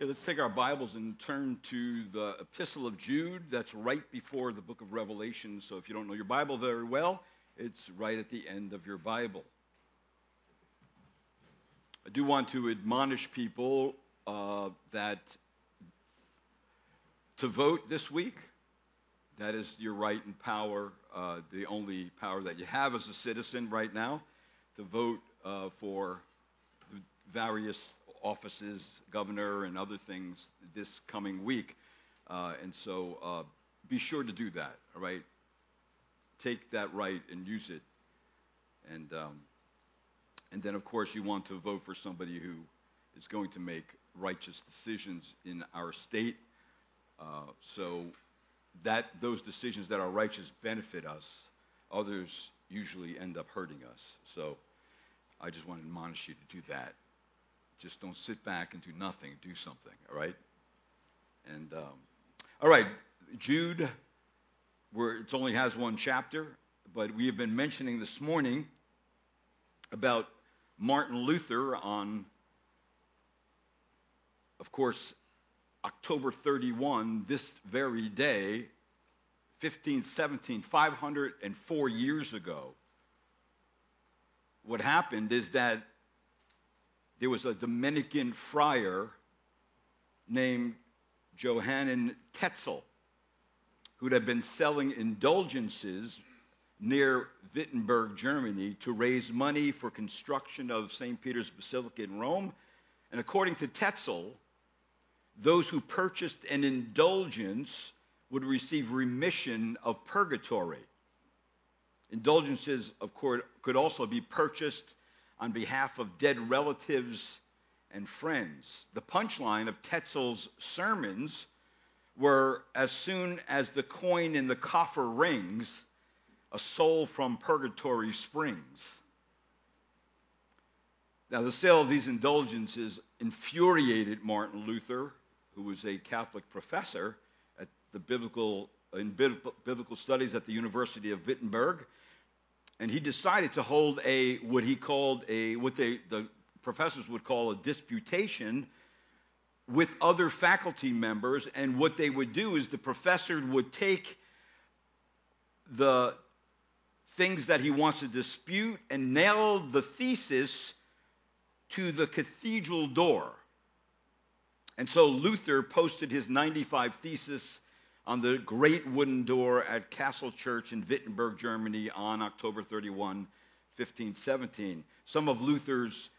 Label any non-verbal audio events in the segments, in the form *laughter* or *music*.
Okay, let's take our Bibles and turn to the Epistle of Jude. That's right before the book of Revelation. So if you don't know your Bible very well, it's right at the end of your Bible. I do want to admonish people uh, that to vote this week, that is your right and power, uh, the only power that you have as a citizen right now, to vote uh, for various offices, governor, and other things this coming week. Uh, and so uh, be sure to do that, all right? Take that right and use it. And, um, and then, of course, you want to vote for somebody who is going to make righteous decisions in our state. Uh, so that those decisions that are righteous benefit us. Others usually end up hurting us. So I just want to admonish you to do that. Just don't sit back and do nothing. Do something, all right? And um, all right, Jude, where it only has one chapter, but we have been mentioning this morning about Martin Luther on, of course, October 31, this very day, 1517, 504 years ago. What happened is that there was a Dominican friar named Johann Tetzel who had been selling indulgences near Wittenberg, Germany, to raise money for construction of St. Peter's Basilica in Rome. And according to Tetzel, those who purchased an indulgence would receive remission of purgatory. Indulgences, of course, could also be purchased on behalf of dead relatives and friends. The punchline of Tetzel's sermons were as soon as the coin in the coffer rings, a soul from purgatory springs. Now, the sale of these indulgences infuriated Martin Luther, who was a Catholic professor at the biblical, in biblical studies at the University of Wittenberg and he decided to hold a what he called a what they, the professors would call a disputation with other faculty members. And what they would do is the professor would take the things that he wants to dispute and nail the thesis to the cathedral door. And so luther posted his 95 thesis on the great wooden door at Castle Church in Wittenberg, Germany on October 31, 1517. Some of Luther's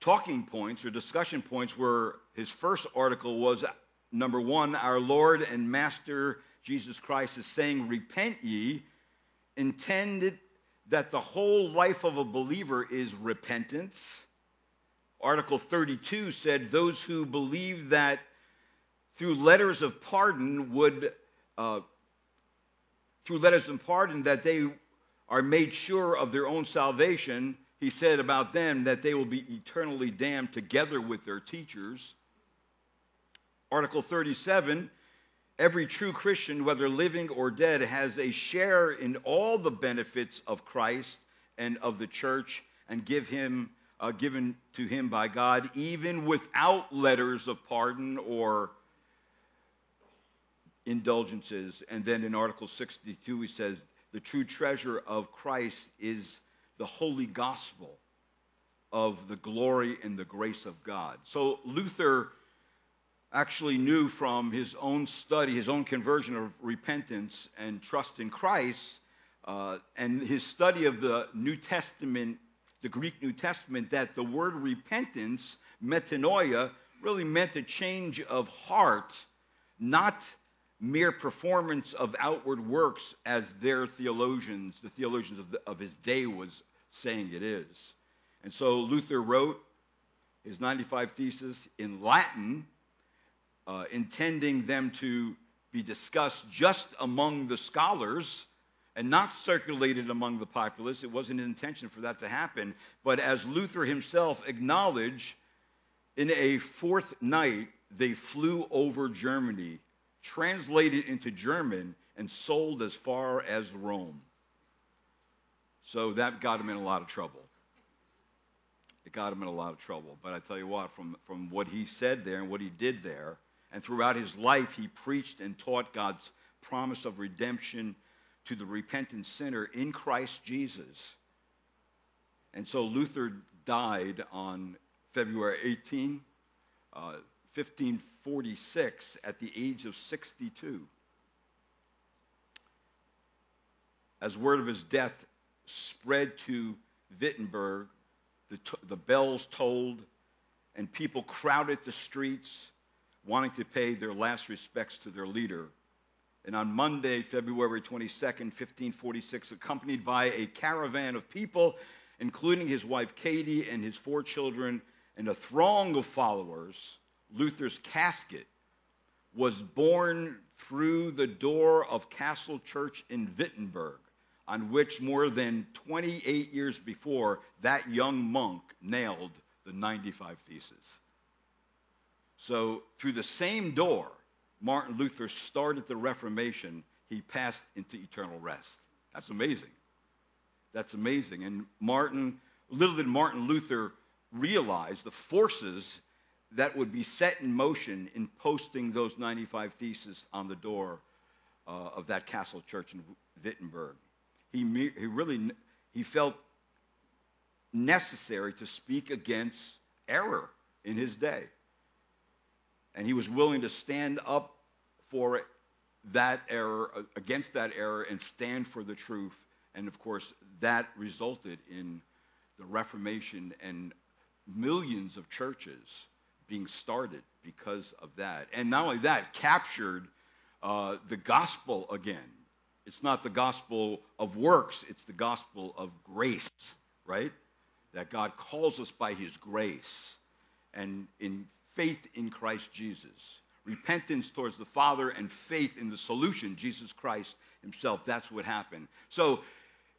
talking points or discussion points were his first article was number one, our Lord and Master Jesus Christ is saying, Repent ye, intended that the whole life of a believer is repentance. Article 32 said, Those who believe that through letters of pardon would uh, through letters of pardon that they are made sure of their own salvation he said about them that they will be eternally damned together with their teachers. Article 37 every true christian whether living or dead has a share in all the benefits of christ and of the church and give him uh, given to him by god even without letters of pardon or indulgences. And then in Article 62, he says, the true treasure of Christ is the holy gospel of the glory and the grace of God. So Luther actually knew from his own study, his own conversion of repentance and trust in Christ, uh, and his study of the New Testament, the Greek New Testament, that the word repentance, metanoia, really meant a change of heart, not mere performance of outward works as their theologians, the theologians of, the, of his day, was saying it is. And so Luther wrote his 95 Theses in Latin, uh, intending them to be discussed just among the scholars and not circulated among the populace. It wasn't an intention for that to happen. But as Luther himself acknowledged, in a fourth night, they flew over Germany translated into German, and sold as far as Rome. So that got him in a lot of trouble. it got him in a lot of trouble. But I tell you what, from, from what he said there and what he did there, and throughout his life, he preached and taught God's promise of redemption to the repentant sinner in Christ Jesus. And so Luther died on February 18, uh, 1546, at the age of 62. As word of his death spread to Wittenberg, the, t- the bells tolled, and people crowded the streets wanting to pay their last respects to their leader. And on Monday, February 22, 1546, accompanied by a caravan of people, including his wife Katie and his four children, and a throng of followers, Luther's casket was borne through the door of Castle Church in Wittenberg on which more than 28 years before that young monk nailed the 95 Theses. So, through the same door Martin Luther started the Reformation, he passed into eternal rest. That's amazing. That's amazing. And Martin, little did Martin Luther realize the forces that would be set in motion in posting those 95 Theses on the door uh, of that castle church in Wittenberg he, he really he felt necessary to speak against error in his day. And he was willing to stand up for that error, against that error, and stand for the truth. And of course, that resulted in the Reformation and millions of churches being started because of that. And not only that, captured uh, the gospel again. It's not the gospel of works, it's the gospel of grace, right? That God calls us by his grace and in faith in Christ Jesus. Repentance towards the Father and faith in the solution, Jesus Christ himself. That's what happened. So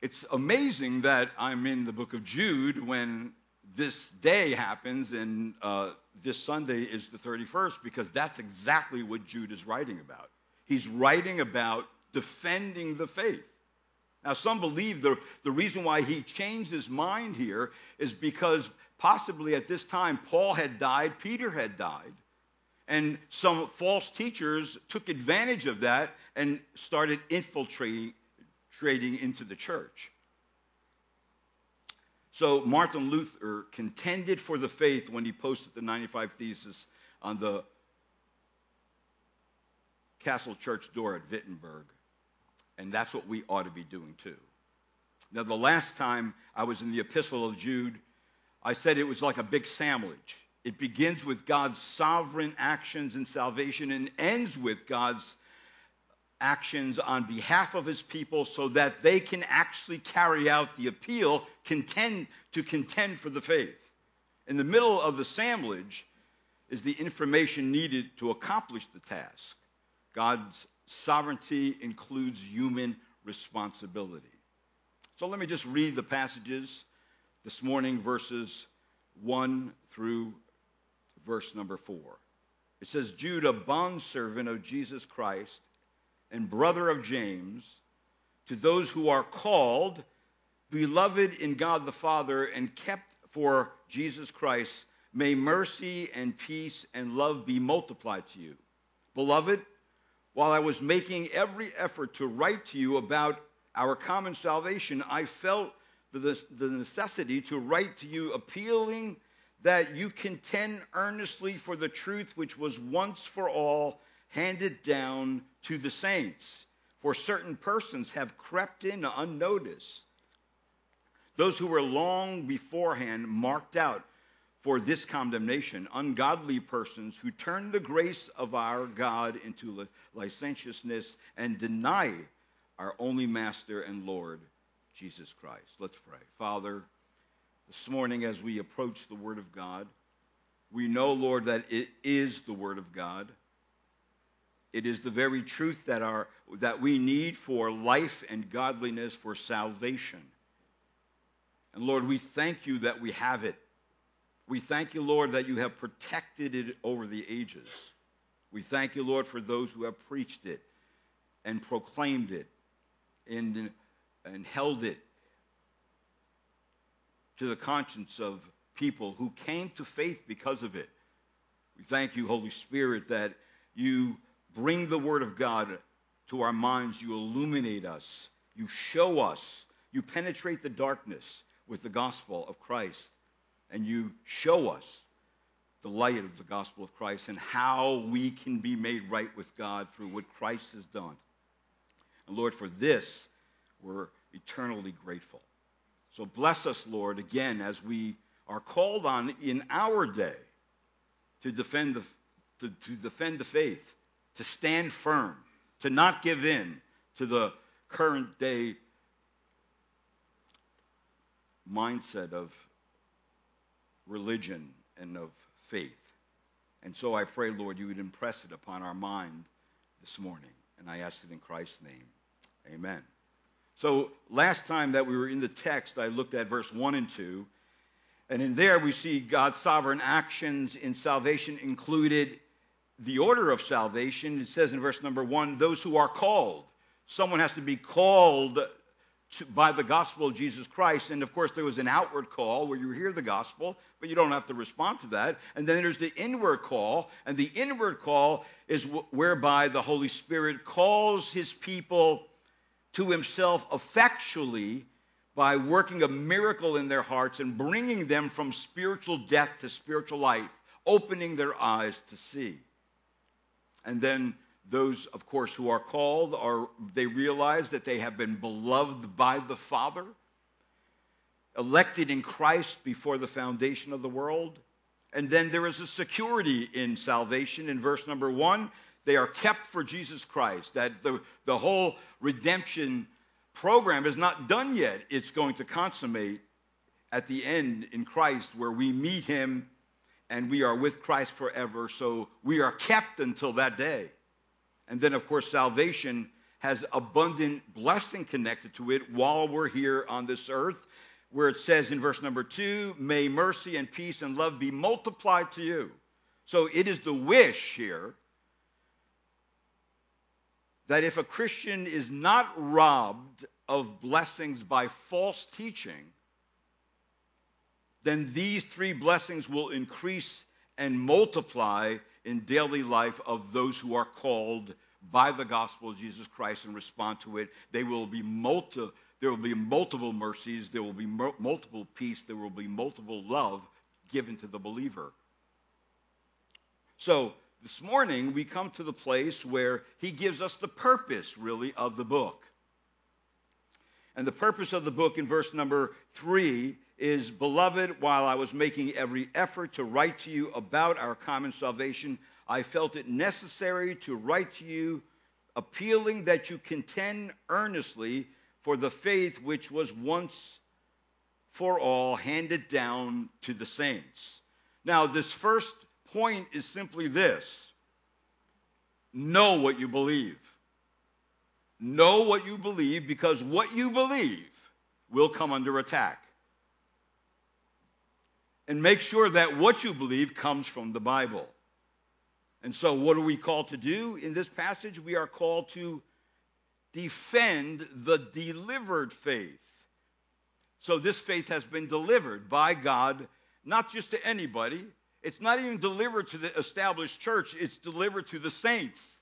it's amazing that I'm in the book of Jude when this day happens and uh, this Sunday is the 31st because that's exactly what Jude is writing about. He's writing about defending the faith. Now, some believe the, the reason why he changed his mind here is because possibly at this time Paul had died, Peter had died, and some false teachers took advantage of that and started infiltrating into the church. So Martin Luther contended for the faith when he posted the 95 Theses on the Castle Church door at Wittenberg. And that's what we ought to be doing too. Now, the last time I was in the Epistle of Jude, I said it was like a big sandwich. It begins with God's sovereign actions in salvation and ends with God's actions on behalf of his people so that they can actually carry out the appeal contend, to contend for the faith. In the middle of the sandwich is the information needed to accomplish the task. God's sovereignty includes human responsibility. So let me just read the passages this morning, verses 1 through verse number 4. It says, Jude, a bondservant of Jesus Christ and brother of James, to those who are called, beloved in God the Father, and kept for Jesus Christ, may mercy and peace and love be multiplied to you. Beloved, while I was making every effort to write to you about our common salvation, I felt the, necessity to write to you appealing that you contend earnestly for the truth which was once for all handed down to the saints. For certain persons have crept in unnoticed. Those who were long beforehand marked out for this condemnation ungodly persons who turn the grace of our God into licentiousness and deny our only Master and Lord, Jesus Christ. Let's pray. Father, this morning as we approach the Word of God, we know, Lord, that it is the Word of God. It is the very truth that, our, that we need for life and godliness, for salvation. And Lord, we thank you that we have it. We thank you, Lord, that you have protected it over the ages. We thank you, Lord, for those who have preached it and proclaimed it and, and held it to the conscience of people who came to faith because of it. We thank you, Holy Spirit, that you bring the Word of God to our minds. You illuminate us. You show us. You penetrate the darkness with the gospel of Christ. And you show us the light of the gospel of Christ and how we can be made right with God through what Christ has done. And Lord, for this, we're eternally grateful. So bless us, Lord, again, as we are called on in our day to defend the, to, to defend the faith, to stand firm, to not give in to the current day mindset of religion and of faith. And so I pray, Lord, you would impress it upon our mind this morning. And I ask it in Christ's name. Amen. So last time that we were in the text, I looked at verse 1 and 2. And in there, we see God's sovereign actions in salvation included the order of salvation. It says in verse number one, those who are called. Someone has to be called to, by the gospel of Jesus Christ. And of course, there was an outward call where you hear the gospel, but you don't have to respond to that. And then there's the inward call. And the inward call is w- whereby the Holy Spirit calls his people to himself effectually by working a miracle in their hearts and bringing them from spiritual death to spiritual life, opening their eyes to see. And then those, of course, who are called are they realize that they have been beloved by the Father, elected in Christ before the foundation of the world. And then there is a security in salvation. In verse number one, they are kept for Jesus Christ. That the, the whole redemption program is not done yet. It's going to consummate at the end in Christ where we meet him and we are with Christ forever. So we are kept until that day. And then, of course, salvation has abundant blessing connected to it while we're here on this earth, where it says in verse number two, may mercy and peace and love be multiplied to you. So it is the wish here that if a Christian is not robbed of blessings by false teaching, then these three blessings will increase and multiply in daily life of those who are called by the gospel of Jesus Christ and respond to it. They will be multi, there will be multiple mercies, there will be multiple peace, there will be multiple love given to the believer. So this morning, we come to the place where he gives us the purpose, really, of the book. And the purpose of the book in verse number three is Beloved, while I was making every effort to write to you about our common salvation, I felt it necessary to write to you, appealing that you contend earnestly for the faith which was once for all handed down to the saints. Now, this first point is simply this know what you believe. Know what you believe because what you believe will come under attack. And make sure that what you believe comes from the Bible. And so, what are we called to do in this passage? We are called to defend the delivered faith. So, this faith has been delivered by God, not just to anybody, it's not even delivered to the established church, it's delivered to the saints,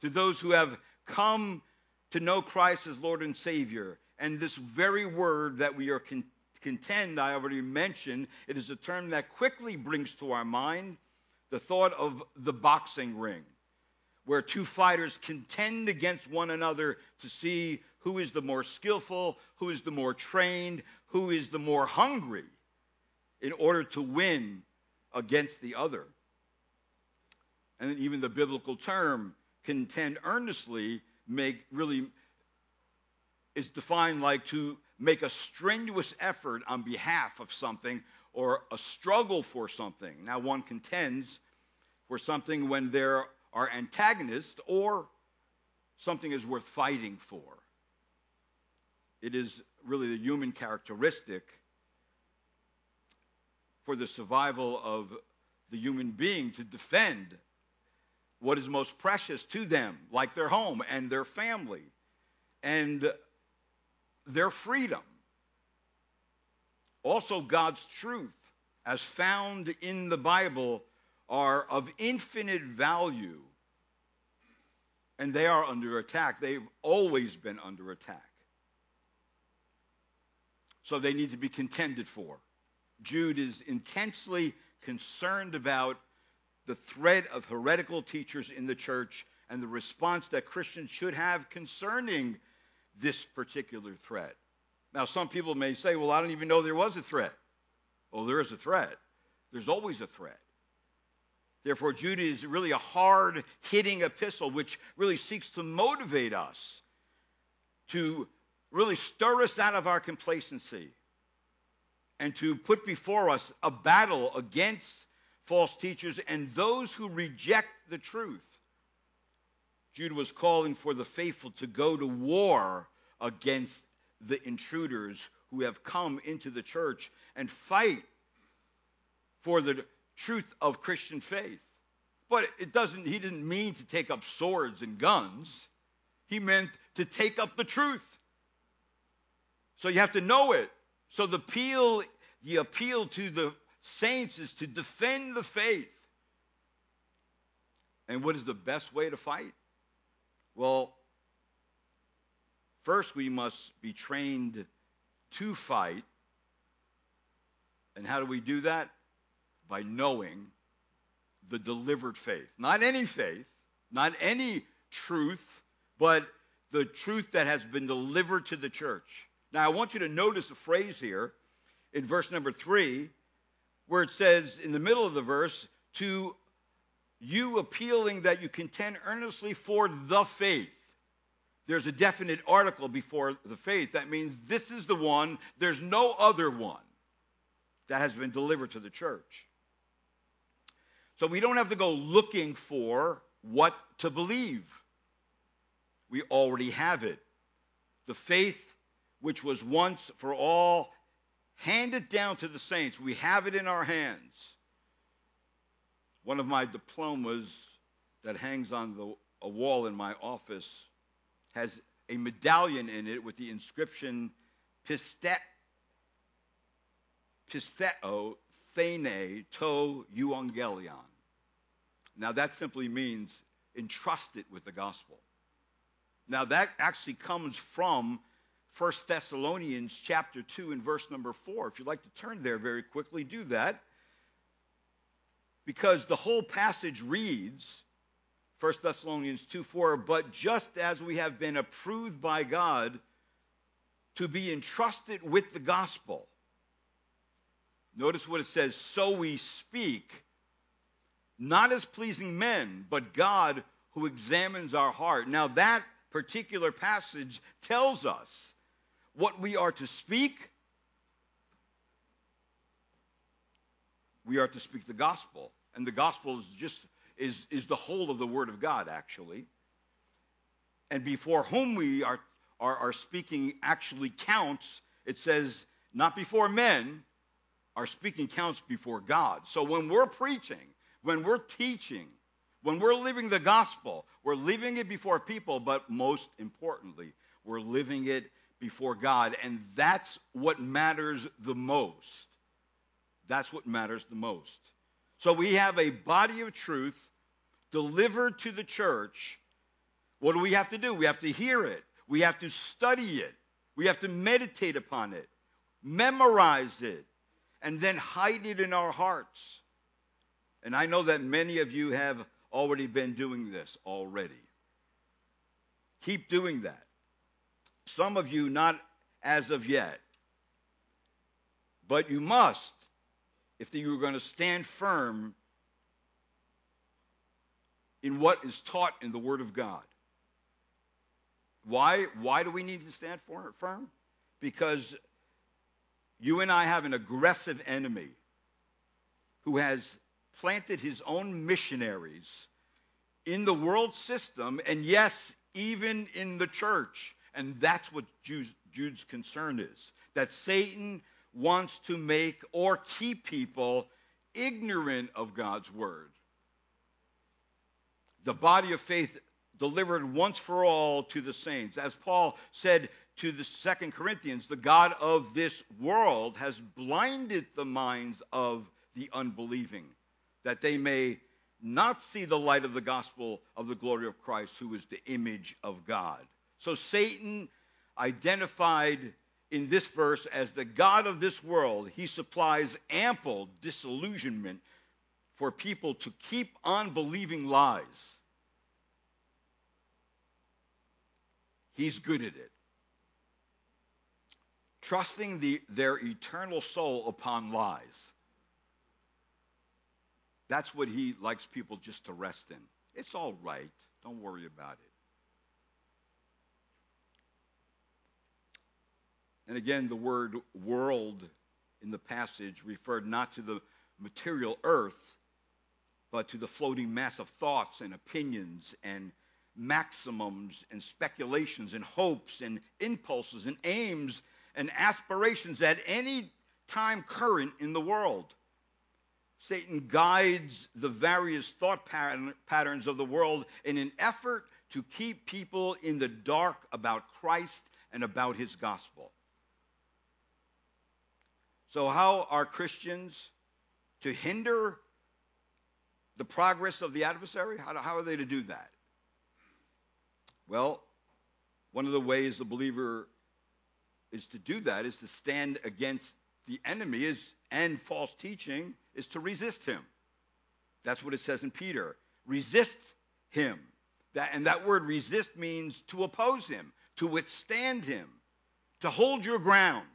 to those who have come to know Christ as Lord and Savior. And this very word that we are contend, I already mentioned, it is a term that quickly brings to our mind the thought of the boxing ring, where two fighters contend against one another to see who is the more skillful, who is the more trained, who is the more hungry in order to win against the other. And even the biblical term contend earnestly make really is defined like to make a strenuous effort on behalf of something or a struggle for something. Now one contends for something when there are antagonists or something is worth fighting for. It is really the human characteristic for the survival of the human being to defend what is most precious to them, like their home and their family and their freedom. Also, God's truth as found in the Bible, are of infinite value, and they are under attack. They've always been under attack. So they need to be contended for. Jude is intensely concerned about the threat of heretical teachers in the church and the response that Christians should have concerning this particular threat. Now, some people may say, well, I don't even know there was a threat. Well, there is a threat. There's always a threat. Therefore, Jude is really a hard hitting epistle which really seeks to motivate us to really stir us out of our complacency and to put before us a battle against false teachers and those who reject the truth. Jude was calling for the faithful to go to war against the intruders who have come into the church and fight for the truth of Christian faith. But it doesn't he didn't mean to take up swords and guns. He meant to take up the truth. So you have to know it. So the appeal the appeal to the saints is to defend the faith. And what is the best way to fight? Well, first we must be trained to fight. And how do we do that? By knowing the delivered faith. Not any faith, not any truth, but the truth that has been delivered to the church. Now, I want you to notice a phrase here in verse number three, where it says in the middle of the verse, to you appealing that you contend earnestly for the faith. There's a definite article before the faith. That means this is the one, there's no other one that has been delivered to the church. So we don't have to go looking for what to believe. We already have it. The faith which was once for all handed down to the saints. We have it in our hands. One of my diplomas that hangs on the, a wall in my office has a medallion in it with the inscription Pistet, Pisteo Thene To Euangelion. Now that simply means entrusted with the gospel. Now that actually comes from 1 Thessalonians chapter 2 and verse number 4. If you'd like to turn there very quickly, do that. Because the whole passage reads 1 Thessalonians 2 4, but just as we have been approved by God to be entrusted with the gospel. Notice what it says, so we speak not as pleasing men, but God who examines our heart. Now, that particular passage tells us what we are to speak. We are to speak the gospel. And the gospel is just is, is the whole of the word of God, actually. And before whom we are, are, are speaking actually counts, it says, not before men, our speaking counts before God. So when we're preaching, when we're teaching, when we're living the gospel, we're living it before people, but most importantly, we're living it before God. And that's what matters the most. That's what matters the most. So we have a body of truth delivered to the church. What do we have to do? We have to hear it, we have to study it, we have to meditate upon it, memorize it, and then hide it in our hearts. And I know that many of you have already been doing this already. Keep doing that. Some of you not as of yet. But you must if you're going to stand firm in what is taught in the Word of God. Why, why do we need to stand firm? Because you and I have an aggressive enemy who has planted his own missionaries in the world system, and yes, even in the church. And that's what Jude's concern is that Satan wants to make or keep people ignorant of God's word. The body of faith delivered once for all to the saints. As Paul said to the second Corinthians, the God of this world has blinded the minds of the unbelieving, that they may not see the light of the gospel of the glory of Christ, who is the image of God. So Satan identified in this verse as the God of this world, he supplies ample disillusionment for people to keep on believing lies. He's good at it. Trusting the, their eternal soul upon lies. That's what he likes people just to rest in. It's all right. Don't worry about it. And again, the word world in the passage referred not to the material earth, but to the floating mass of thoughts and opinions and maximums and speculations and hopes and impulses and aims and aspirations at any time current in the world. Satan guides the various thought pattern, patterns of the world in an effort to keep people in the dark about Christ and about his gospel. So, how are Christians to hinder the progress of the adversary? How, how are they to do that? Well, one of the ways the believer is to do that is to stand against the enemy is, and false teaching is to resist him. That's what it says in Peter. Resist him. That, and that word resist means to oppose him, to withstand him, to hold your ground.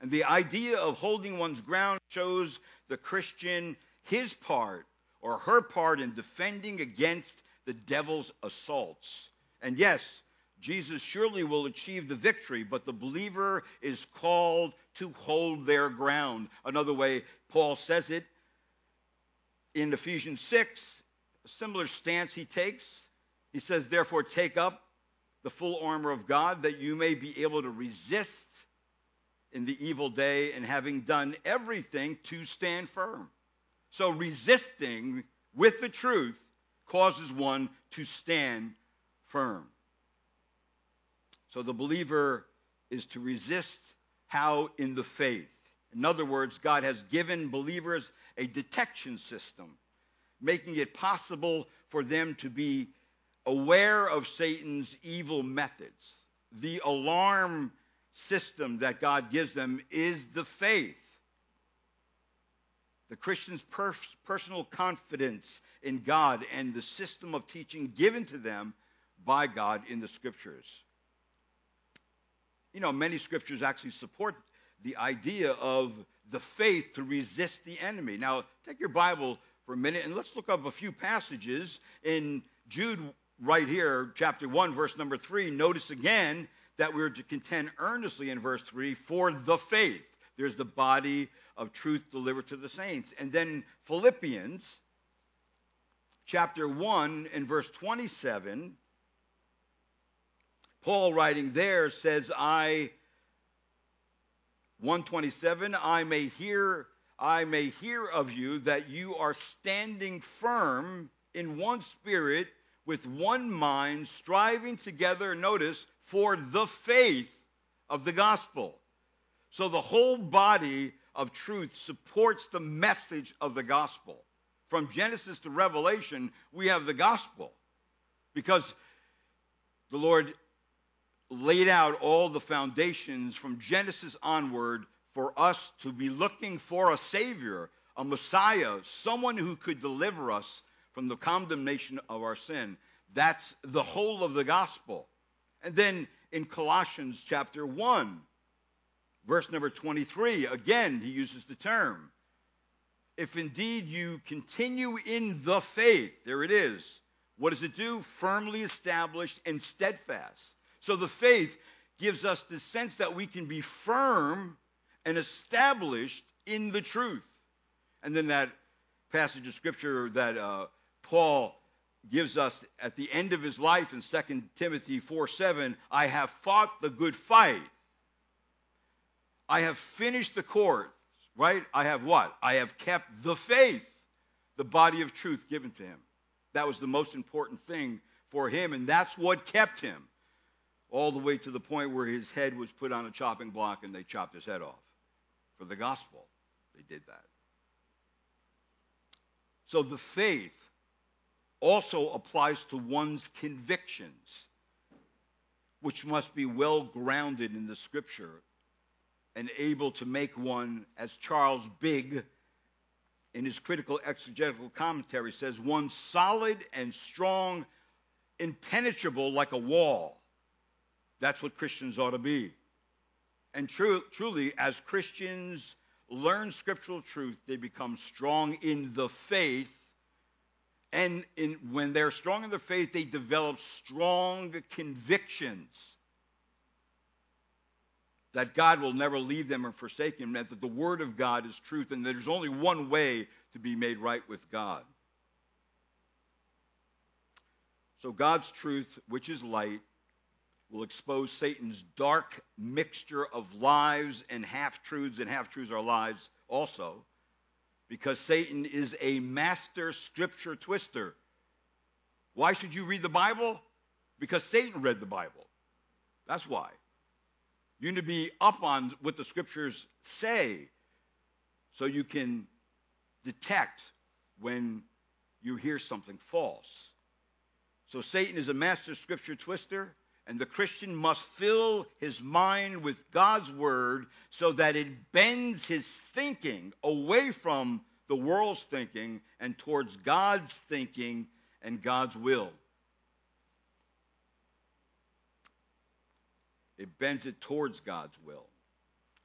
And the idea of holding one's ground shows the Christian his part or her part in defending against the devil's assaults. And yes, Jesus surely will achieve the victory, but the believer is called to hold their ground. Another way Paul says it in Ephesians 6, a similar stance he takes. He says, Therefore, take up the full armor of God that you may be able to resist in the evil day and having done everything to stand firm. So resisting with the truth causes one to stand firm. So the believer is to resist how in the faith. In other words, God has given believers a detection system, making it possible for them to be aware of Satan's evil methods. The alarm system that God gives them is the faith. The Christian's per- personal confidence in God and the system of teaching given to them by God in the scriptures. You know, many scriptures actually support the idea of the faith to resist the enemy. Now, take your Bible for a minute and let's look up a few passages in Jude right here, chapter 1, verse number 3. Notice again that we're to contend earnestly in verse 3 for the faith. There's the body of truth delivered to the saints. And then Philippians chapter 1 and verse 27, Paul writing there says, I 127, I may hear I may hear of you that you are standing firm in one spirit with one mind, striving together, notice, for the faith of the gospel. So the whole body of truth supports the message of the gospel. From Genesis to Revelation, we have the gospel because the Lord laid out all the foundations from Genesis onward for us to be looking for a Savior, a Messiah, someone who could deliver us from the condemnation of our sin. That's the whole of the gospel. And then in Colossians chapter 1, verse number 23, again, he uses the term. If indeed you continue in the faith, there it is. What does it do? Firmly established and steadfast. So the faith gives us the sense that we can be firm and established in the truth. And then that passage of scripture that uh, Paul gives us at the end of his life in 2 Timothy 4 7, I have fought the good fight. I have finished the course, right? I have what? I have kept the faith, the body of truth given to him. That was the most important thing for him, and that's what kept him all the way to the point where his head was put on a chopping block and they chopped his head off. For the gospel, they did that. So the faith also applies to one's convictions, which must be well grounded in the scripture and able to make one, as Charles Bigg in his critical exegetical commentary says, one solid and strong, impenetrable like a wall. That's what Christians ought to be. And truly, as Christians learn scriptural truth, they become strong in the faith. And in, when they're strong in the faith, they develop strong convictions that God will never leave them or forsake them, that the Word of God is truth, and there's only one way to be made right with God. So God's truth, which is light, will expose Satan's dark mixture of lies and half truths, and half truths are lies also, because Satan is a master scripture twister. Why should you read the Bible? Because Satan read the Bible. That's why. You need to be up on what the scriptures say so you can detect when you hear something false. So Satan is a master scripture twister, and the Christian must fill his mind with God's word so that it bends his thinking away from the world's thinking and towards God's thinking and God's will. It bends it towards God's will.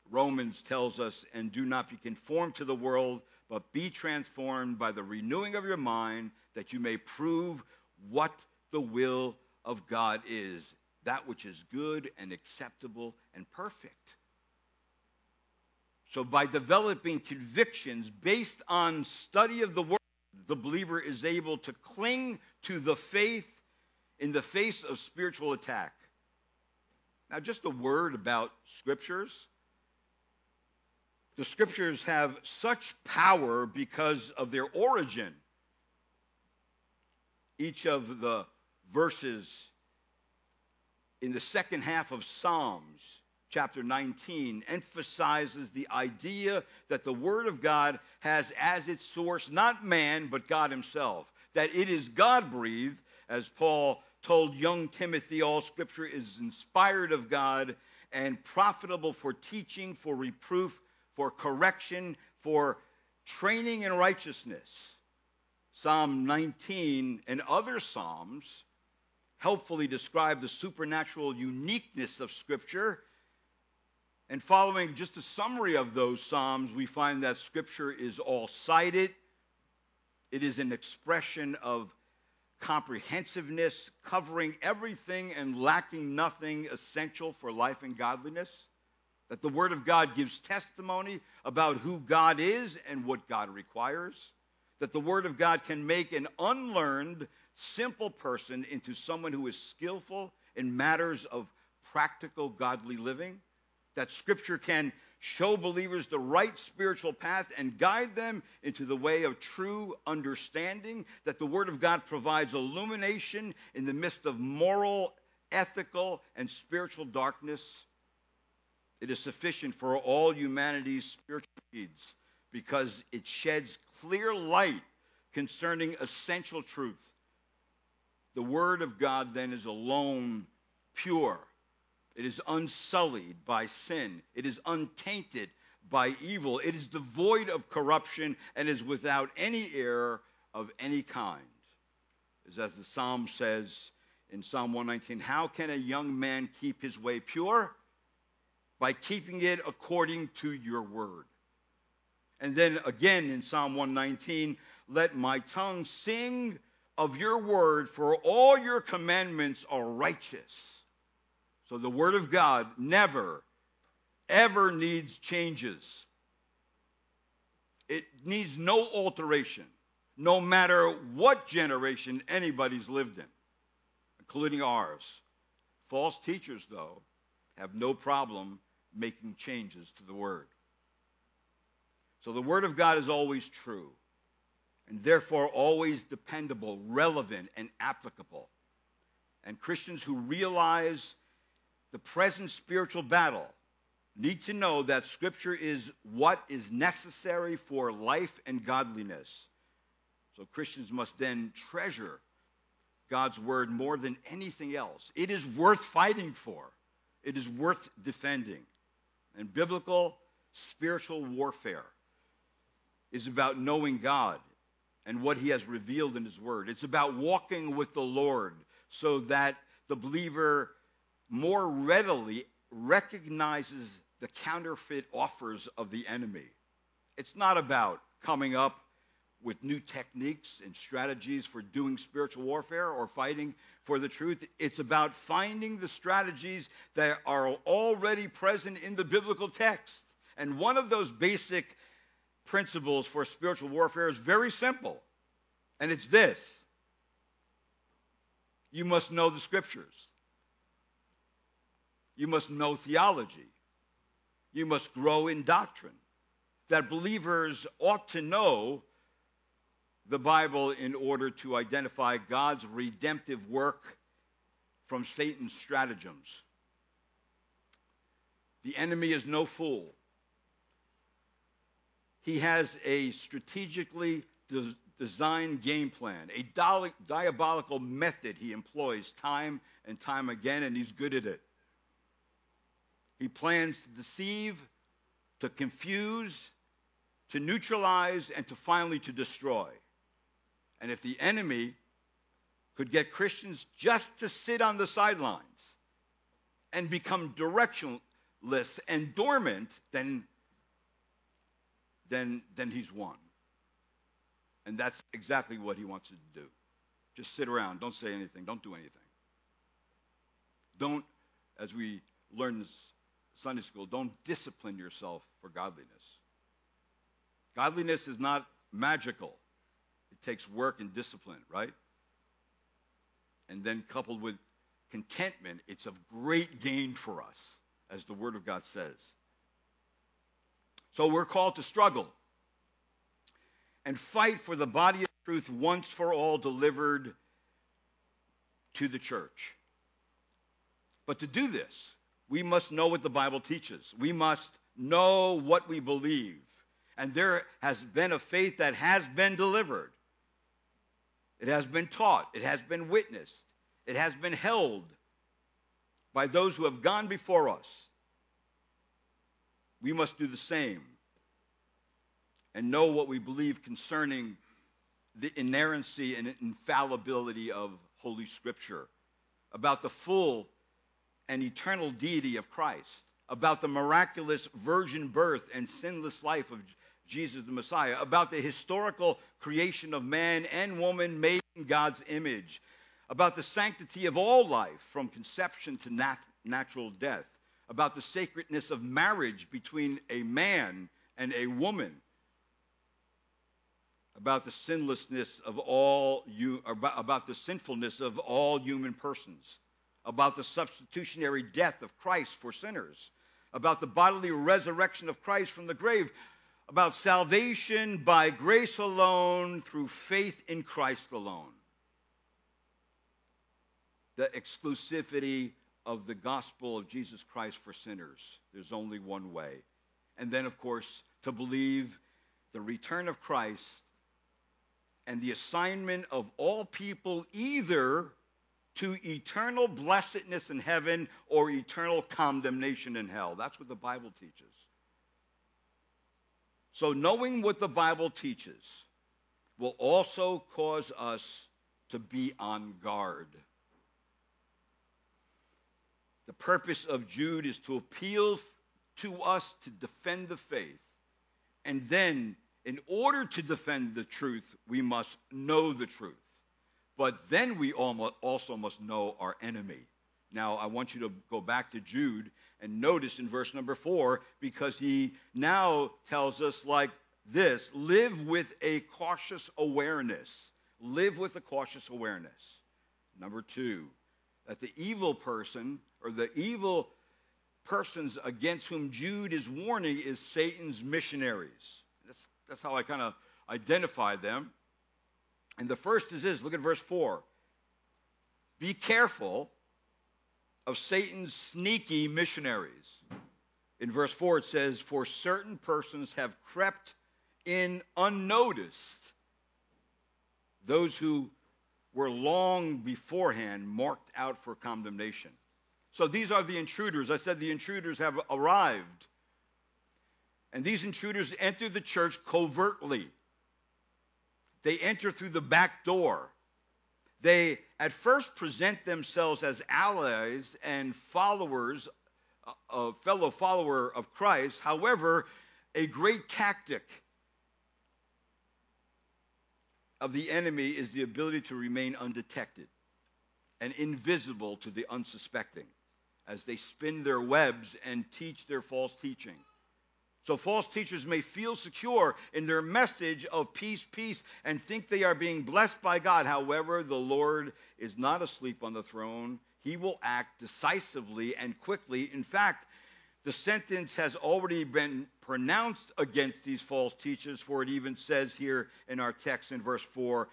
Romans tells us, and do not be conformed to the world, but be transformed by the renewing of your mind, that you may prove what the will of God is, that which is good and acceptable and perfect. So, by developing convictions based on study of the Word, the believer is able to cling to the faith in the face of spiritual attack. Now, just a word about scriptures. The scriptures have such power because of their origin. Each of the verses in the second half of Psalms, chapter 19, emphasizes the idea that the Word of God has as its source not man, but God Himself. That it is God breathed, as Paul told young Timothy, all scripture is inspired of God and profitable for teaching, for reproof, for correction, for training in righteousness. Psalm 19 and other Psalms helpfully describe the supernatural uniqueness of Scripture. And following just a summary of those Psalms, we find that Scripture is all cited. It is an expression of comprehensiveness, covering everything and lacking nothing essential for life and godliness. That the Word of God gives testimony about who God is and what God requires. That the Word of God can make an unlearned, simple person into someone who is skillful in matters of practical godly living. That Scripture can show believers the right spiritual path and guide them into the way of true understanding, that the Word of God provides illumination in the midst of moral, ethical, and spiritual darkness. It is sufficient for all humanity's spiritual needs because it sheds clear light concerning essential truth. The Word of God then is alone pure it is unsullied by sin. It is untainted by evil. It is devoid of corruption and is without any error of any kind. As the psalm says in Psalm 119, how can a young man keep his way pure? By keeping it according to your word. And then again in Psalm 119, let my tongue sing of your word, for all your commandments are righteous. So the Word of God never, ever needs changes. It needs no alteration, no matter what generation anybody's lived in, including ours. False teachers, though, have no problem making changes to the Word. So the Word of God is always true, and therefore always dependable, relevant, and applicable. And Christians who realize the present spiritual battle need to know that Scripture is what is necessary for life and godliness. So Christians must then treasure God's word more than anything else. It is worth fighting for. It is worth defending. And biblical spiritual warfare is about knowing God and what he has revealed in his word. It's about walking with the Lord so that the believer more readily recognizes the counterfeit offers of the enemy. It's not about coming up with new techniques and strategies for doing spiritual warfare or fighting for the truth. It's about finding the strategies that are already present in the biblical text. And one of those basic principles for spiritual warfare is very simple, and it's this you must know the scriptures, you must know theology, you must grow in doctrine. That believers ought to know the Bible in order to identify God's redemptive work from Satan's stratagems. The enemy is no fool. He has a strategically de- designed game plan, a diabolical method he employs time and time again, and he's good at it. He plans to deceive, to confuse, to neutralize, and to finally to destroy. And if the enemy could get Christians just to sit on the sidelines and become directionless and dormant, then, then, then he's won. And that's exactly what he wants you to do. Just sit around. Don't say anything. Don't do anything. Don't, as we learned in Sunday school, don't discipline yourself for godliness. Godliness is not magical It takes work and discipline, right? And then coupled with contentment, it's of great gain for us, as the Word of God says. So we're called to struggle and fight for the body of truth once for all delivered to the church. But to do this, we must know what the Bible teaches. We must know what we believe. And there has been a faith that has been delivered. It has been taught, it has been witnessed, it has been held by those who have gone before us. We must do the same and know what we believe concerning the inerrancy and infallibility of Holy Scripture, about the full and eternal deity of Christ, about the miraculous virgin birth and sinless life of Jesus the Messiah, about the historical creation of man and woman made in God's image, about the sanctity of all life from conception to nat- natural death, about the sacredness of marriage between a man and a woman, about the sinlessness of all you about, about the sinfulness of all human persons, about the substitutionary death of Christ for sinners, about the bodily resurrection of Christ from the grave, about salvation by grace alone through faith in Christ alone. The exclusivity of the gospel of Jesus Christ for sinners. There's only one way. And then, of course, to believe the return of Christ and the assignment of all people either to eternal blessedness in heaven or eternal condemnation in hell. That's what the Bible teaches. So, knowing what the Bible teaches will also cause us to be on guard. The purpose of Jude is to appeal to us to defend the faith. And then, in order to defend the truth, we must know the truth. But then we also must know our enemy. Now, I want you to go back to Jude and notice in verse number four, because he now tells us like this live with a cautious awareness. Live with a cautious awareness. Number two, that the evil person or the evil persons against whom Jude is warning is Satan's missionaries. That's, that's how I kind of identify them. And the first is this look at verse 4. Be careful of Satan's sneaky missionaries. In verse 4, it says, For certain persons have crept in unnoticed those who were long beforehand marked out for condemnation. So these are the intruders. I said the intruders have arrived. And these intruders enter the church covertly. They enter through the back door. They at first present themselves as allies and followers, a uh, fellow follower of Christ. However, a great tactic of the enemy is the ability to remain undetected and invisible to the unsuspecting as they spin their webs and teach their false teaching. So false teachers may feel secure in their message of peace, peace, and think they are being blessed by God. However, the Lord is not asleep on the throne. He will act decisively and quickly. In fact, the sentence has already been pronounced against these false teachers, for it even says here in our text in verse 4,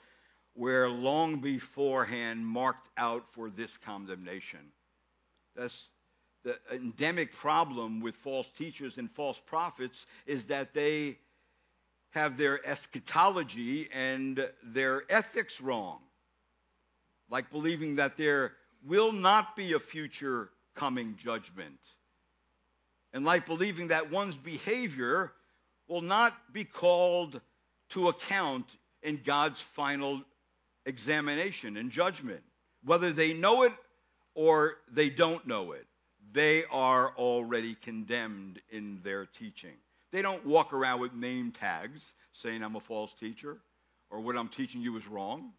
where long beforehand marked out for this condemnation. That's the endemic problem with false teachers and false prophets is that they have their eschatology and their ethics wrong. Like believing that there will not be a future coming judgment. And like believing that one's behavior will not be called to account in God's final examination and judgment. Whether they know it or they don't know it they are already condemned in their teaching. They don't walk around with name tags saying I'm a false teacher or what I'm teaching you is wrong.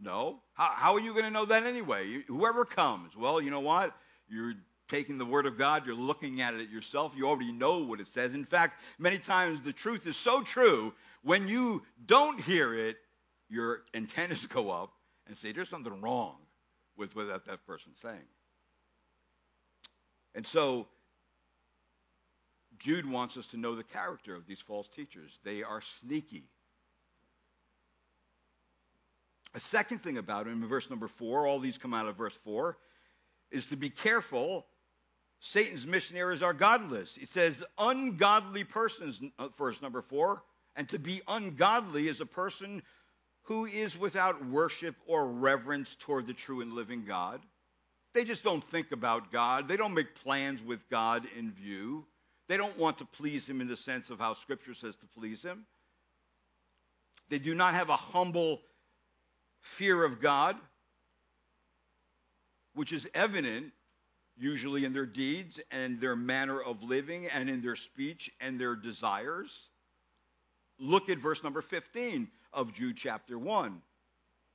No. How, how are you going to know that anyway? Whoever comes, well, you know what? You're taking the Word of God, you're looking at it yourself, you already know what it says. In fact, many times the truth is so true, when you don't hear it, your antennas go up and say, there's something wrong with what that, that person's saying. And so Jude wants us to know the character of these false teachers. They are sneaky. A second thing about them in verse number four, all these come out of verse four, is to be careful. Satan's missionaries are godless. It says ungodly persons, uh, verse number four. And to be ungodly is a person who is without worship or reverence toward the true and living God. They just don't think about God. They don't make plans with God in view. They don't want to please Him in the sense of how Scripture says to please Him. They do not have a humble fear of God, which is evident usually in their deeds and their manner of living and in their speech and their desires. Look at verse number 15 of Jude chapter 1.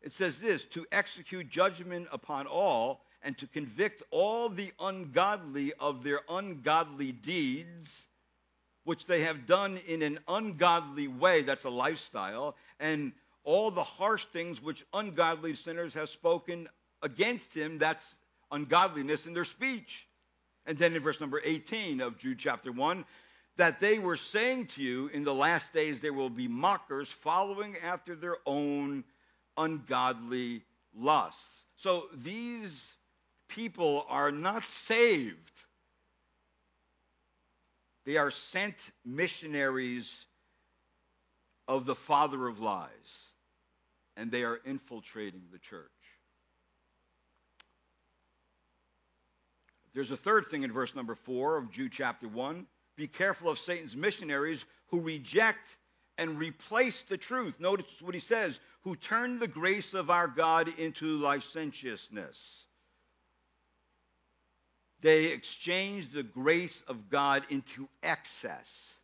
It says this to execute judgment upon all and to convict all the ungodly of their ungodly deeds, which they have done in an ungodly way. That's a lifestyle. And all the harsh things which ungodly sinners have spoken against him, that's ungodliness in their speech. And then in verse number 18 of Jude chapter 1, that they were saying to you, in the last days there will be mockers following after their own ungodly lusts. So these people are not saved. They are sent missionaries of the father of lies, and they are infiltrating the church. There's a third thing in verse number 4 of Jude chapter 1. Be careful of Satan's missionaries who reject and replace the truth. Notice what he says who turn the grace of our God into licentiousness. They exchange the grace of God into excess.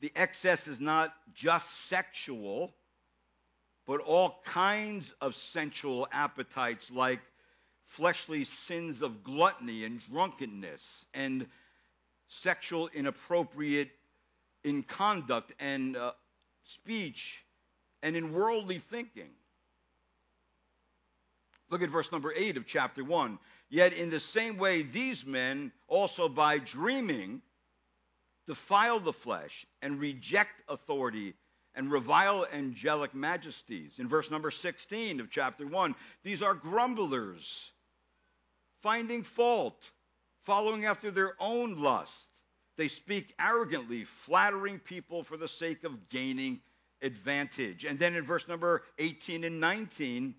The excess is not just sexual, but all kinds of sensual appetites like fleshly sins of gluttony and drunkenness and sexual inappropriate in conduct and uh, speech and in worldly thinking. Look at verse number 8 of chapter 1. Yet in the same way, these men also by dreaming defile the flesh and reject authority and revile angelic majesties. In verse number 16 of chapter 1, these are grumblers, finding fault, following after their own lust. They speak arrogantly, flattering people for the sake of gaining advantage. And then in verse number 18 and 19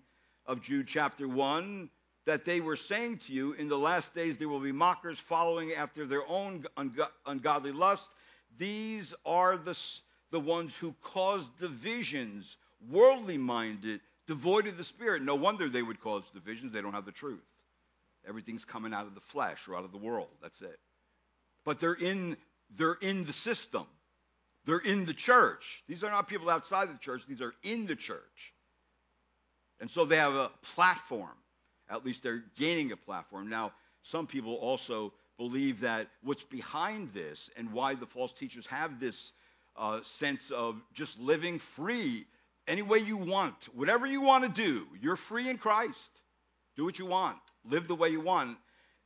of Jude chapter 1, that they were saying to you, In the last days there will be mockers following after their own ungodly lust. These are the, the ones who cause divisions, worldly minded, devoid of the Spirit. No wonder they would cause divisions. They don't have the truth. Everything's coming out of the flesh or out of the world. That's it. But they're in, they're in the system. They're in the church. These are not people outside the church, these are in the church. And so they have a platform. At least they're gaining a platform. Now, some people also believe that what's behind this and why the false teachers have this uh, sense of just living free any way you want, whatever you want to do, you're free in Christ. Do what you want, live the way you want,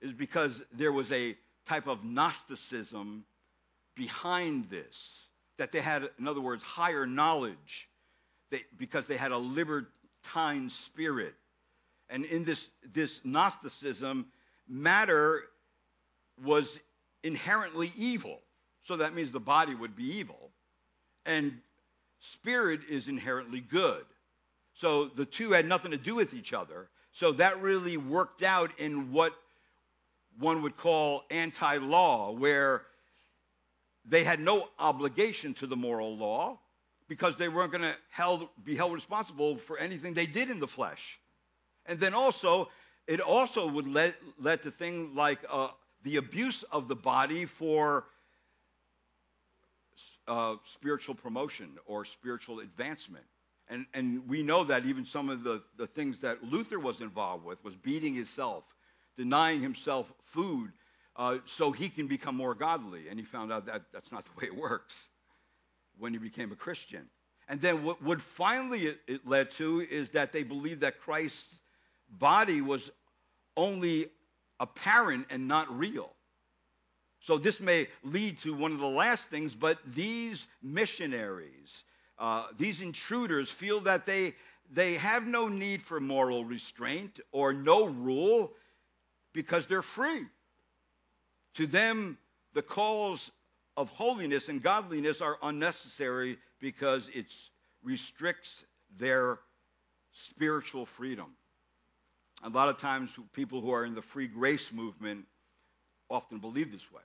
is because there was a type of Gnosticism behind this. That they had, in other words, higher knowledge, they, because they had a libertine spirit. And in this, this Gnosticism, matter was inherently evil. So that means the body would be evil. And spirit is inherently good. So the two had nothing to do with each other. So that really worked out in what one would call anti law, where they had no obligation to the moral law because they weren't going to be held responsible for anything they did in the flesh. And then also, it also would lead, lead to things like uh, the abuse of the body for uh, spiritual promotion or spiritual advancement. And, and we know that even some of the, the things that Luther was involved with was beating himself, denying himself food uh, so he can become more godly. And he found out that that's not the way it works when he became a Christian. And then what, what finally it, it led to is that they believed that Christ's body was only apparent and not real. So this may lead to one of the last things, but these missionaries, uh, these intruders, feel that they they have no need for moral restraint or no rule because they're free. To them, the calls of holiness and godliness are unnecessary because it restricts their spiritual freedom. A lot of times, people who are in the free grace movement often believe this way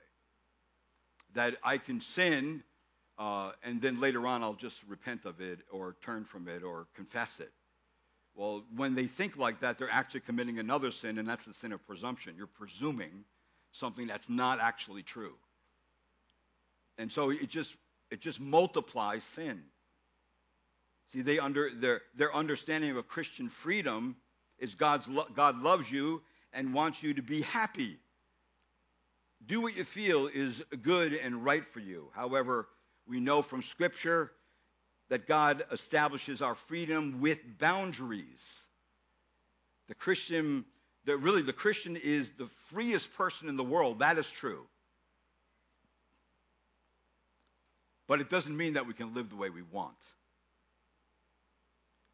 that I can sin uh, and then later on I'll just repent of it or turn from it or confess it. Well, when they think like that, they're actually committing another sin, and that's the sin of presumption. You're presuming something that's not actually true. And so it just it just multiplies sin. See, they under their their understanding of Christian freedom is God's God loves you and wants you to be happy do what you feel is good and right for you. However, we know from Scripture that God establishes our freedom with boundaries. The Christian, that really the Christian is the freest person in the world. That is true. But it doesn't mean that we can live the way we want.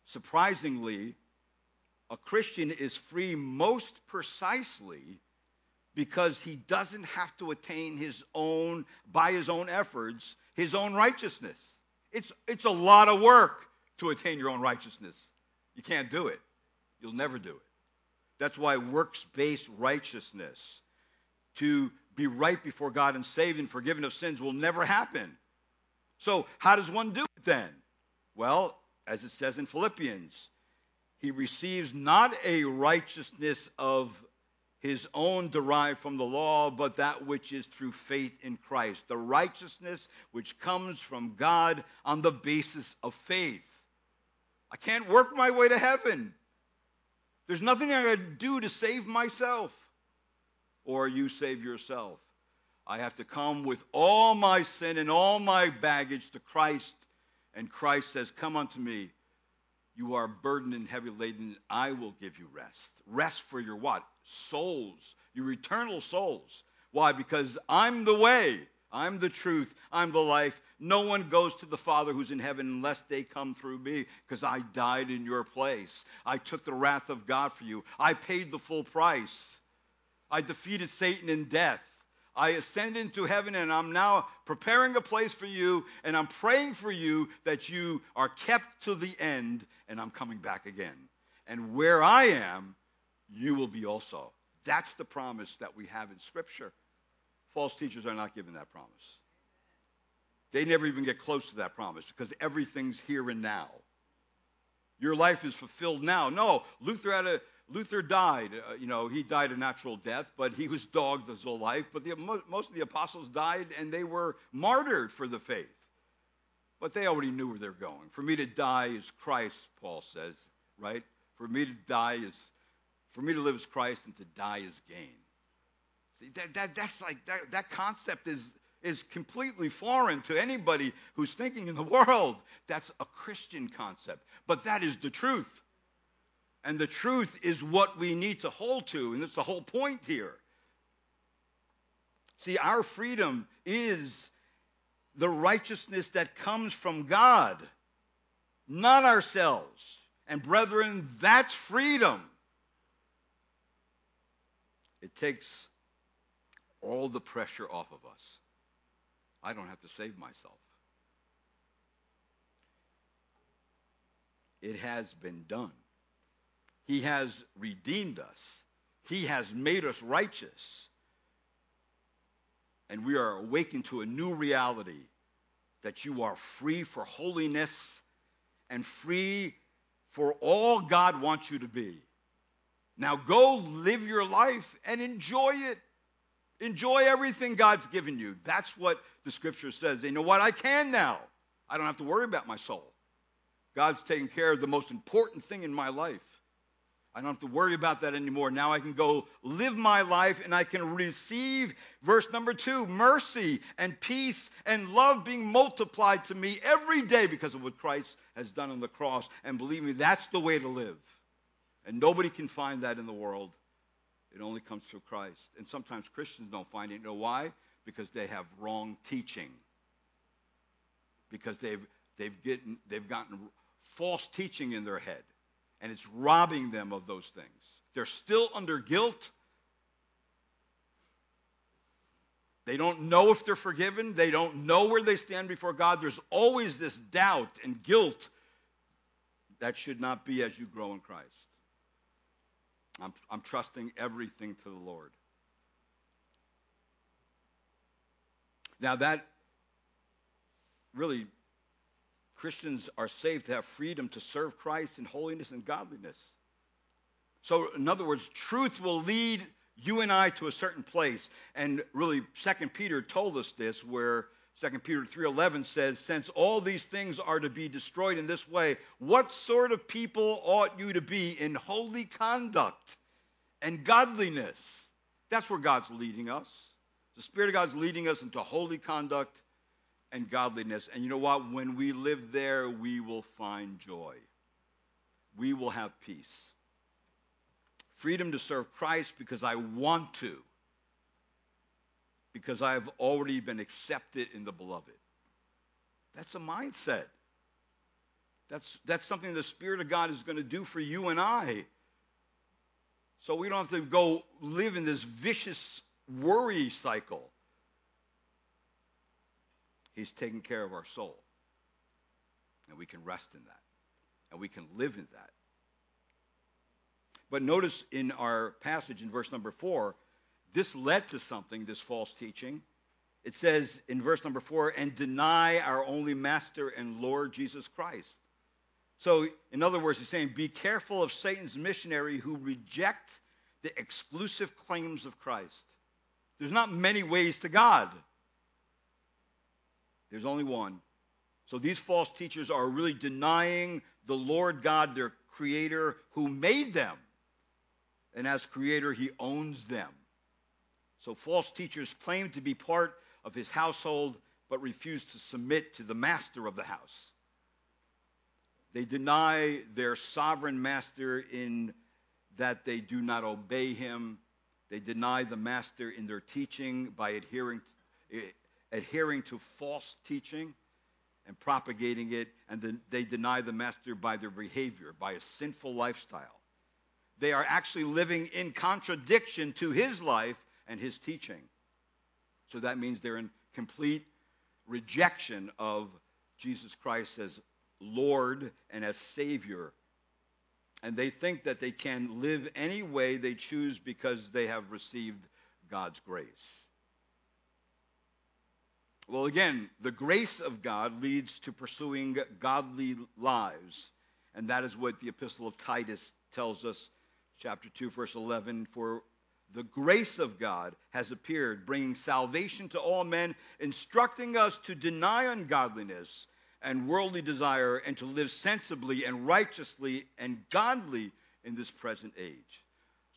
Surprisingly, a Christian is free most precisely because he doesn't have to attain his own, by his own efforts, his own righteousness. It's, it's a lot of work to attain your own righteousness. You can't do it. You'll never do it. That's why works based righteousness, to be right before God and saved and forgiven of sins, will never happen. So, how does one do it then? Well, as it says in Philippians, he receives not a righteousness of his own derived from the law, but that which is through faith in Christ, the righteousness which comes from God on the basis of faith. I can't work my way to heaven. There's nothing I can do to save myself. Or you save yourself. I have to come with all my sin and all my baggage to Christ. And Christ says, Come unto me. You are burdened and heavy laden. I will give you rest. Rest for your what? Souls, your eternal souls. Why? Because I'm the way, I'm the truth, I'm the life. No one goes to the Father who's in heaven unless they come through me, because I died in your place. I took the wrath of God for you. I paid the full price. I defeated Satan in death. I ascend into heaven and I'm now preparing a place for you and I'm praying for you that you are kept to the end and I'm coming back again. And where I am, you will be also. That's the promise that we have in Scripture. False teachers are not given that promise. They never even get close to that promise because everything's here and now. Your life is fulfilled now. No, Luther had a Luther died. Uh, you know, he died a natural death, but he was dogged his whole life. But the, most of the apostles died and they were martyred for the faith. But they already knew where they're going. For me to die is Christ, Paul says, right? For me to die is, for me to live is Christ and to die is gain. See, that, that, that's like, that, that concept is, is completely foreign to anybody who's thinking in the *laughs* world. That's a Christian concept. But that is the truth. And the truth is what we need to hold to, and that's the whole point here. See, our freedom is the righteousness that comes from God, not ourselves. And brethren, that's freedom. It takes all the pressure off of us. I don't have to save myself. It has been done. He has redeemed us. He has made us righteous. And we are awakened to a new reality that you are free for holiness and free for all God wants you to be. Now go live your life and enjoy it. Enjoy everything God's given you. That's what the scripture says. You know what? I can now. I don't have to worry about my soul. God's taking care of the most important thing in my life. I don't have to worry about that anymore. Now I can go live my life and I can receive, verse number two, mercy and peace and love being multiplied to me every day because of what Christ has done on the cross. And believe me, that's the way to live. And nobody can find that in the world. It only comes through Christ. And sometimes Christians don't find it. You know why? Because they have wrong teaching. Because they've, they've, gotten, they've gotten false teaching in their head and it's robbing them of those things. They're still under guilt. They don't know if they're forgiven. They don't know where they stand before God. There's always this doubt and guilt that should not be as you grow in Christ. I'm, I'm trusting everything to the Lord. Now, that really Christians are saved to have freedom to serve Christ in holiness and godliness. So, in other words, truth will lead you and I to a certain place. And really, 2 Peter told us this, where 2 Peter 3:11 says, "Since all these things are to be destroyed in this way, what sort of people ought you to be in holy conduct and godliness?" That's where God's leading us. The Spirit of God's leading us into holy conduct and godliness. And you know what? When we live there, we will find joy. We will have peace. Freedom to serve Christ because I want to. Because I have already been accepted in the beloved. That's a mindset. That's, that's something the Spirit of God is going to do for you and I. So we don't have to go live in this vicious worry cycle. He's taking care of our soul. And we can rest in that. And we can live in that. But notice in our passage in verse number 4, this led to something, this false teaching. It says in verse number 4, and deny our only master and Lord Jesus Christ. So, in other words, he's saying, be careful of Satan's missionary who reject the exclusive claims of Christ. There's not many ways to God. There's only one. So these false teachers are really denying the Lord God, their creator, who made them. And as creator, he owns them. So false teachers claim to be part of his household, but refuse to submit to the master of the house. They deny their sovereign master in that they do not obey him. They deny the master in their teaching by adhering eh, adhering to false teaching and propagating it, and they deny the master by their behavior, by a sinful lifestyle. They are actually living in contradiction to his life and his teaching. So that means they're in complete rejection of Jesus Christ as Lord and as Savior. And they think that they can live any way they choose because they have received God's grace. Well, again, the grace of God leads to pursuing godly lives. And that is what the Epistle of Titus tells us, chapter 2, verse 11. For the grace of God has appeared, bringing salvation to all men, instructing us to deny ungodliness and worldly desire and to live sensibly and righteously and godly in this present age.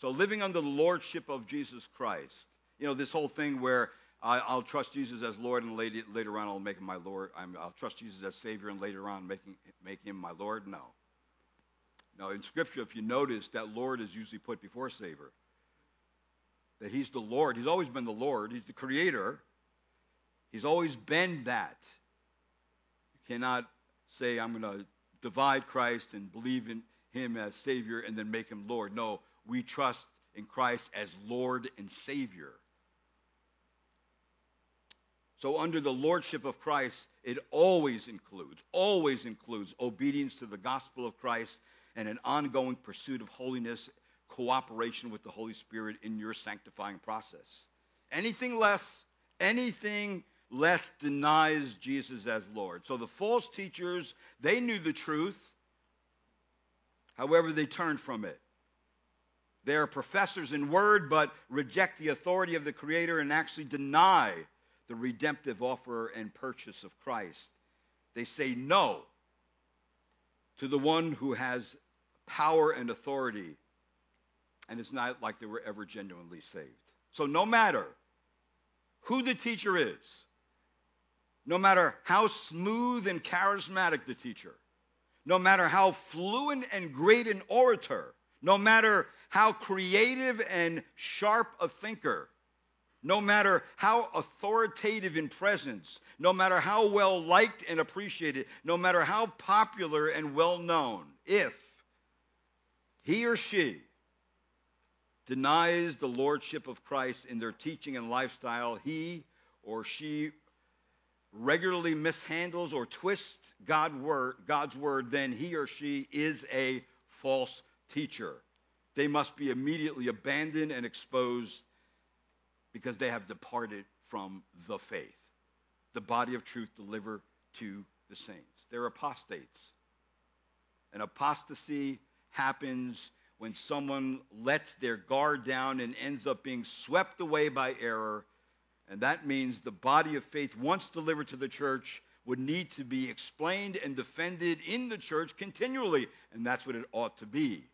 So, living under the lordship of Jesus Christ, you know, this whole thing where I, will trust Jesus as Lord and later, on I'll make him my Lord. i will trust Jesus as Savior and later on making, make him my Lord. No. No, in Scripture, if you notice, that Lord is usually put before Savior. That He's the Lord. He's always been the Lord. He's the Creator. He's always been that. You cannot say, I'm going to divide Christ and believe in Him as Savior and then make Him Lord. No, we trust in Christ as Lord and Savior. So, under the lordship of Christ, it always includes, always includes obedience to the gospel of Christ and an ongoing pursuit of holiness, cooperation with the Holy Spirit in your sanctifying process. Anything less, anything less denies Jesus as Lord. So the false teachers, they knew the truth. However, they turned from it. They are professors in word, but reject the authority of the Creator and actually deny the redemptive offer and purchase of Christ. They say no to the one who has power and authority, and it's not like they were ever genuinely saved. So, no matter who the teacher is, no matter how smooth and charismatic the teacher, no matter how fluent and great an orator, no matter how creative and sharp a thinker, no matter how authoritative in presence, no matter how well liked and appreciated, no matter how popular and well known, if he or she denies the lordship of Christ in their teaching and lifestyle, he or she regularly mishandles or twists God word, God's word, then he or she is a false teacher. They must be immediately abandoned and exposed because they have departed from the faith, the body of truth delivered to the saints. They're apostates. An apostasy happens when someone lets their guard down and ends up being swept away by error. And that means the body of faith, once delivered to the church, would need to be explained and defended in the church continually. And that's what it ought to be.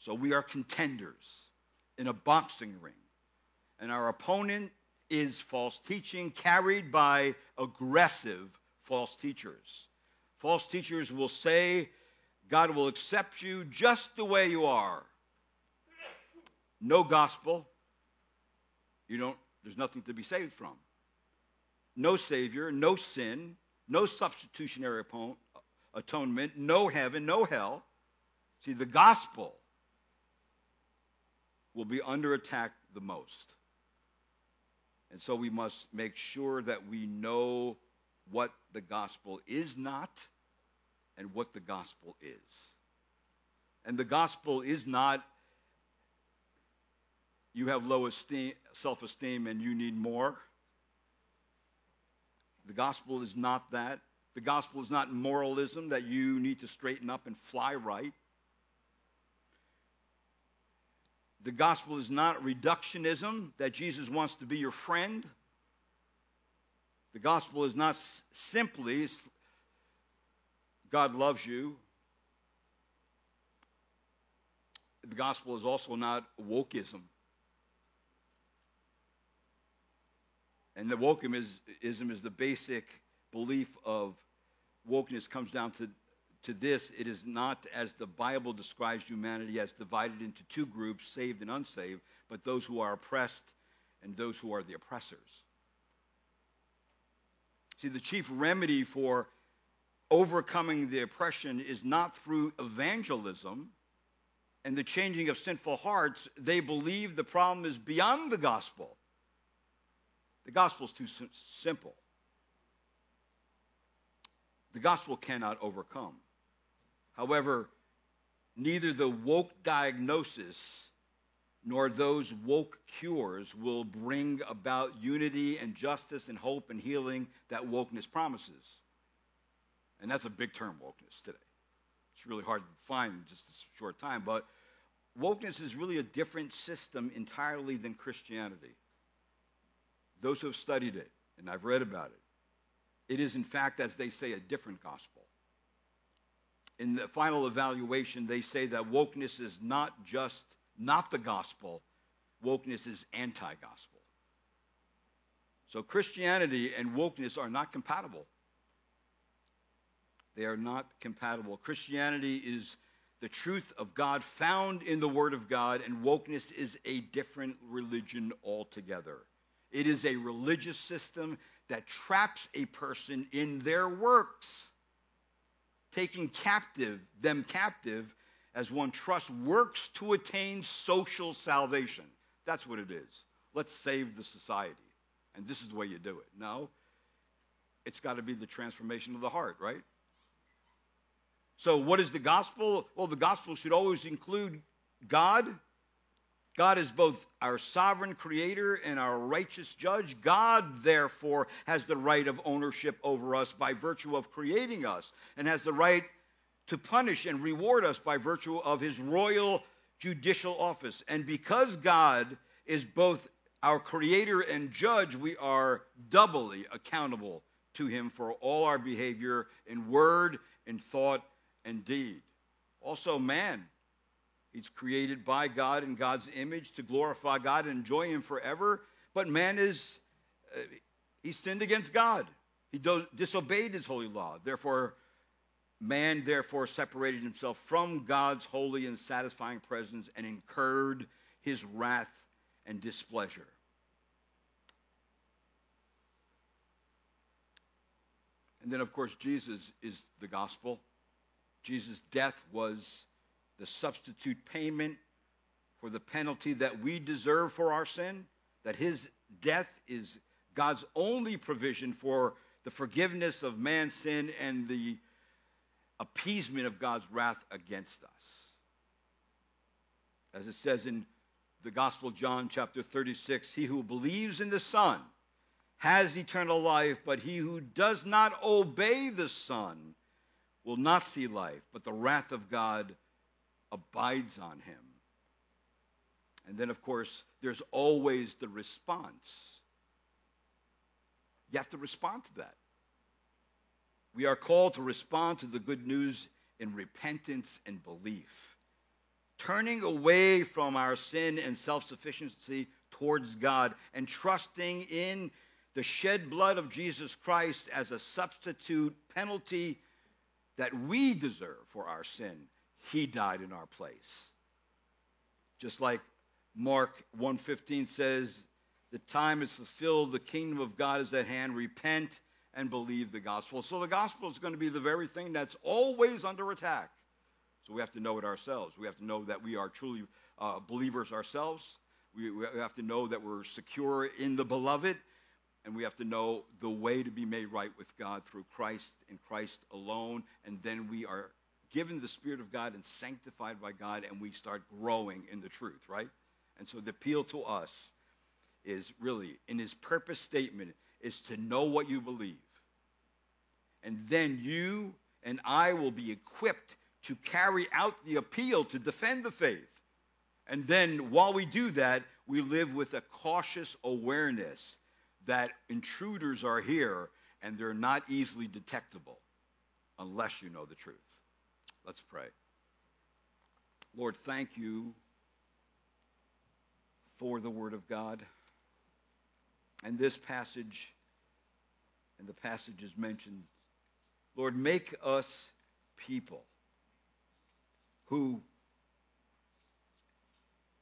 So we are contenders in a boxing ring and our opponent is false teaching carried by aggressive false teachers. False teachers will say, God will accept you just the way you are. No gospel. You don't there's nothing to be saved from. No savior, no sin, no substitutionary atonement, no heaven, no hell. See, the gospel will be under attack the most. And so we must make sure that we know what the gospel is not and what the gospel is. And the gospel is not you have low esteem, self-esteem and you need more. The gospel is not that. The gospel is not moralism that you need to straighten up and fly right. The gospel is not reductionism, that Jesus wants to be your friend. The gospel is not simply God loves you. The gospel is also not wokeism. And the wokeism is the basic belief of wokeness comes down to to this, it is not as the Bible describes humanity as divided into two groups, saved and unsaved, but those who are oppressed and those who are the oppressors. See, the chief remedy for overcoming the oppression is not through evangelism and the changing of sinful hearts. They believe the problem is beyond the gospel. The gospel is too simple. The gospel cannot overcome. However, neither the woke diagnosis nor those woke cures will bring about unity and justice and hope and healing that wokeness promises. And that's a big term, wokeness, today. It's really hard to find in just a short time, but wokeness is really a different system entirely than Christianity. Those who have studied it, and I've read about it, it is in fact, as they say, a different gospel. In the final evaluation, they say that wokeness is not just not the gospel, wokeness is anti gospel. So Christianity and wokeness are not compatible. They are not compatible. Christianity is the truth of God found in the Word of God, and wokeness is a different religion altogether. It is a religious system that traps a person in their works, taking captive them captive as one trusts works to attain social salvation. That's what it is. Let's save the society. And this is the way you do it. No. It's got to be the transformation of the heart, right? So, what is the gospel? Well, the gospel should always include God. God is both our sovereign creator and our righteous judge. God, therefore, has the right of ownership over us by virtue of creating us and has the right to punish and reward us by virtue of his royal judicial office. And because God is both our creator and judge, we are doubly accountable to him for all our behavior in word, in thought, and deed. Also, man. He's created by God in God's image to glorify God and enjoy him forever. But man is, uh, he sinned against God. He do- disobeyed his holy law. Therefore, Man therefore separated himself from God's holy and satisfying presence and incurred his wrath and displeasure. And then, of course, Jesus is the gospel. Jesus' death was the substitute payment for the penalty that we deserve for our sin, that his death is God's only provision for the forgiveness of man's sin and the appeasement of God's wrath against us. As it says in the Gospel of John, chapter 36, he who believes in the Son has eternal life, but he who does not obey the Son will not see life, but the wrath of God abides on him. And then, of course, there's always the response. You have to respond to that. We are called to respond to the good news in repentance and belief, turning away from our sin and self sufficiency towards God and trusting in the shed blood of Jesus Christ as a substitute penalty that we deserve for our sin. He died in our place. Just like Mark 1:15 says, "The time is fulfilled, the kingdom of God is at hand. Repent and believe the gospel. So the gospel is going to be the very thing that's always under attack. So we have to know it ourselves. We have to know that we are truly uh, believers ourselves. We, we have to know that we're secure in the beloved. And we have to know the way to be made right with God through Christ and Christ alone. And then we are given the Spirit of God and sanctified by God, and we start growing in the truth, right? And so the appeal to us is really in his purpose statement is to know what you believe. And then you and I will be equipped to carry out the appeal to defend the faith. And then while we do that, we live with a cautious awareness that intruders are here and they're not easily detectable unless you know the truth. Let's pray. Lord, thank you for the Word of God. And this passage and the passages mentioned, Lord, make us people who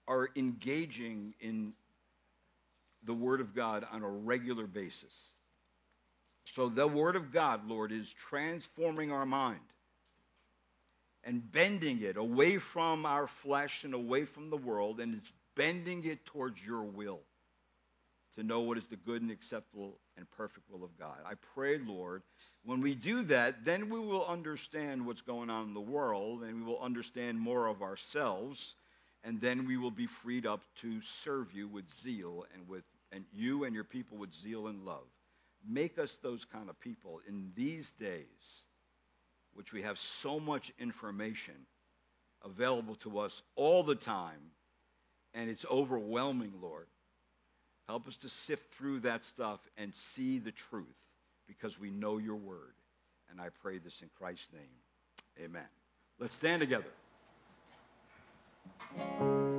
are engaging in the Word of God on a regular basis. So the Word of God, Lord, is transforming our mind and bending it away from our flesh and away from the world, and it's bending it towards your will to know what is the good and acceptable and perfect will of God. I pray, Lord, when we do that, then we will understand what's going on in the world and we will understand more of ourselves and then we will be freed up to serve you with zeal and with and you and your people with zeal and love. Make us those kind of people in these days, which we have so much information available to us all the time, and it's overwhelming, Lord. Help us to sift through that stuff and see the truth because we know your word. And I pray this in Christ's name. Amen. Let's stand together. We'll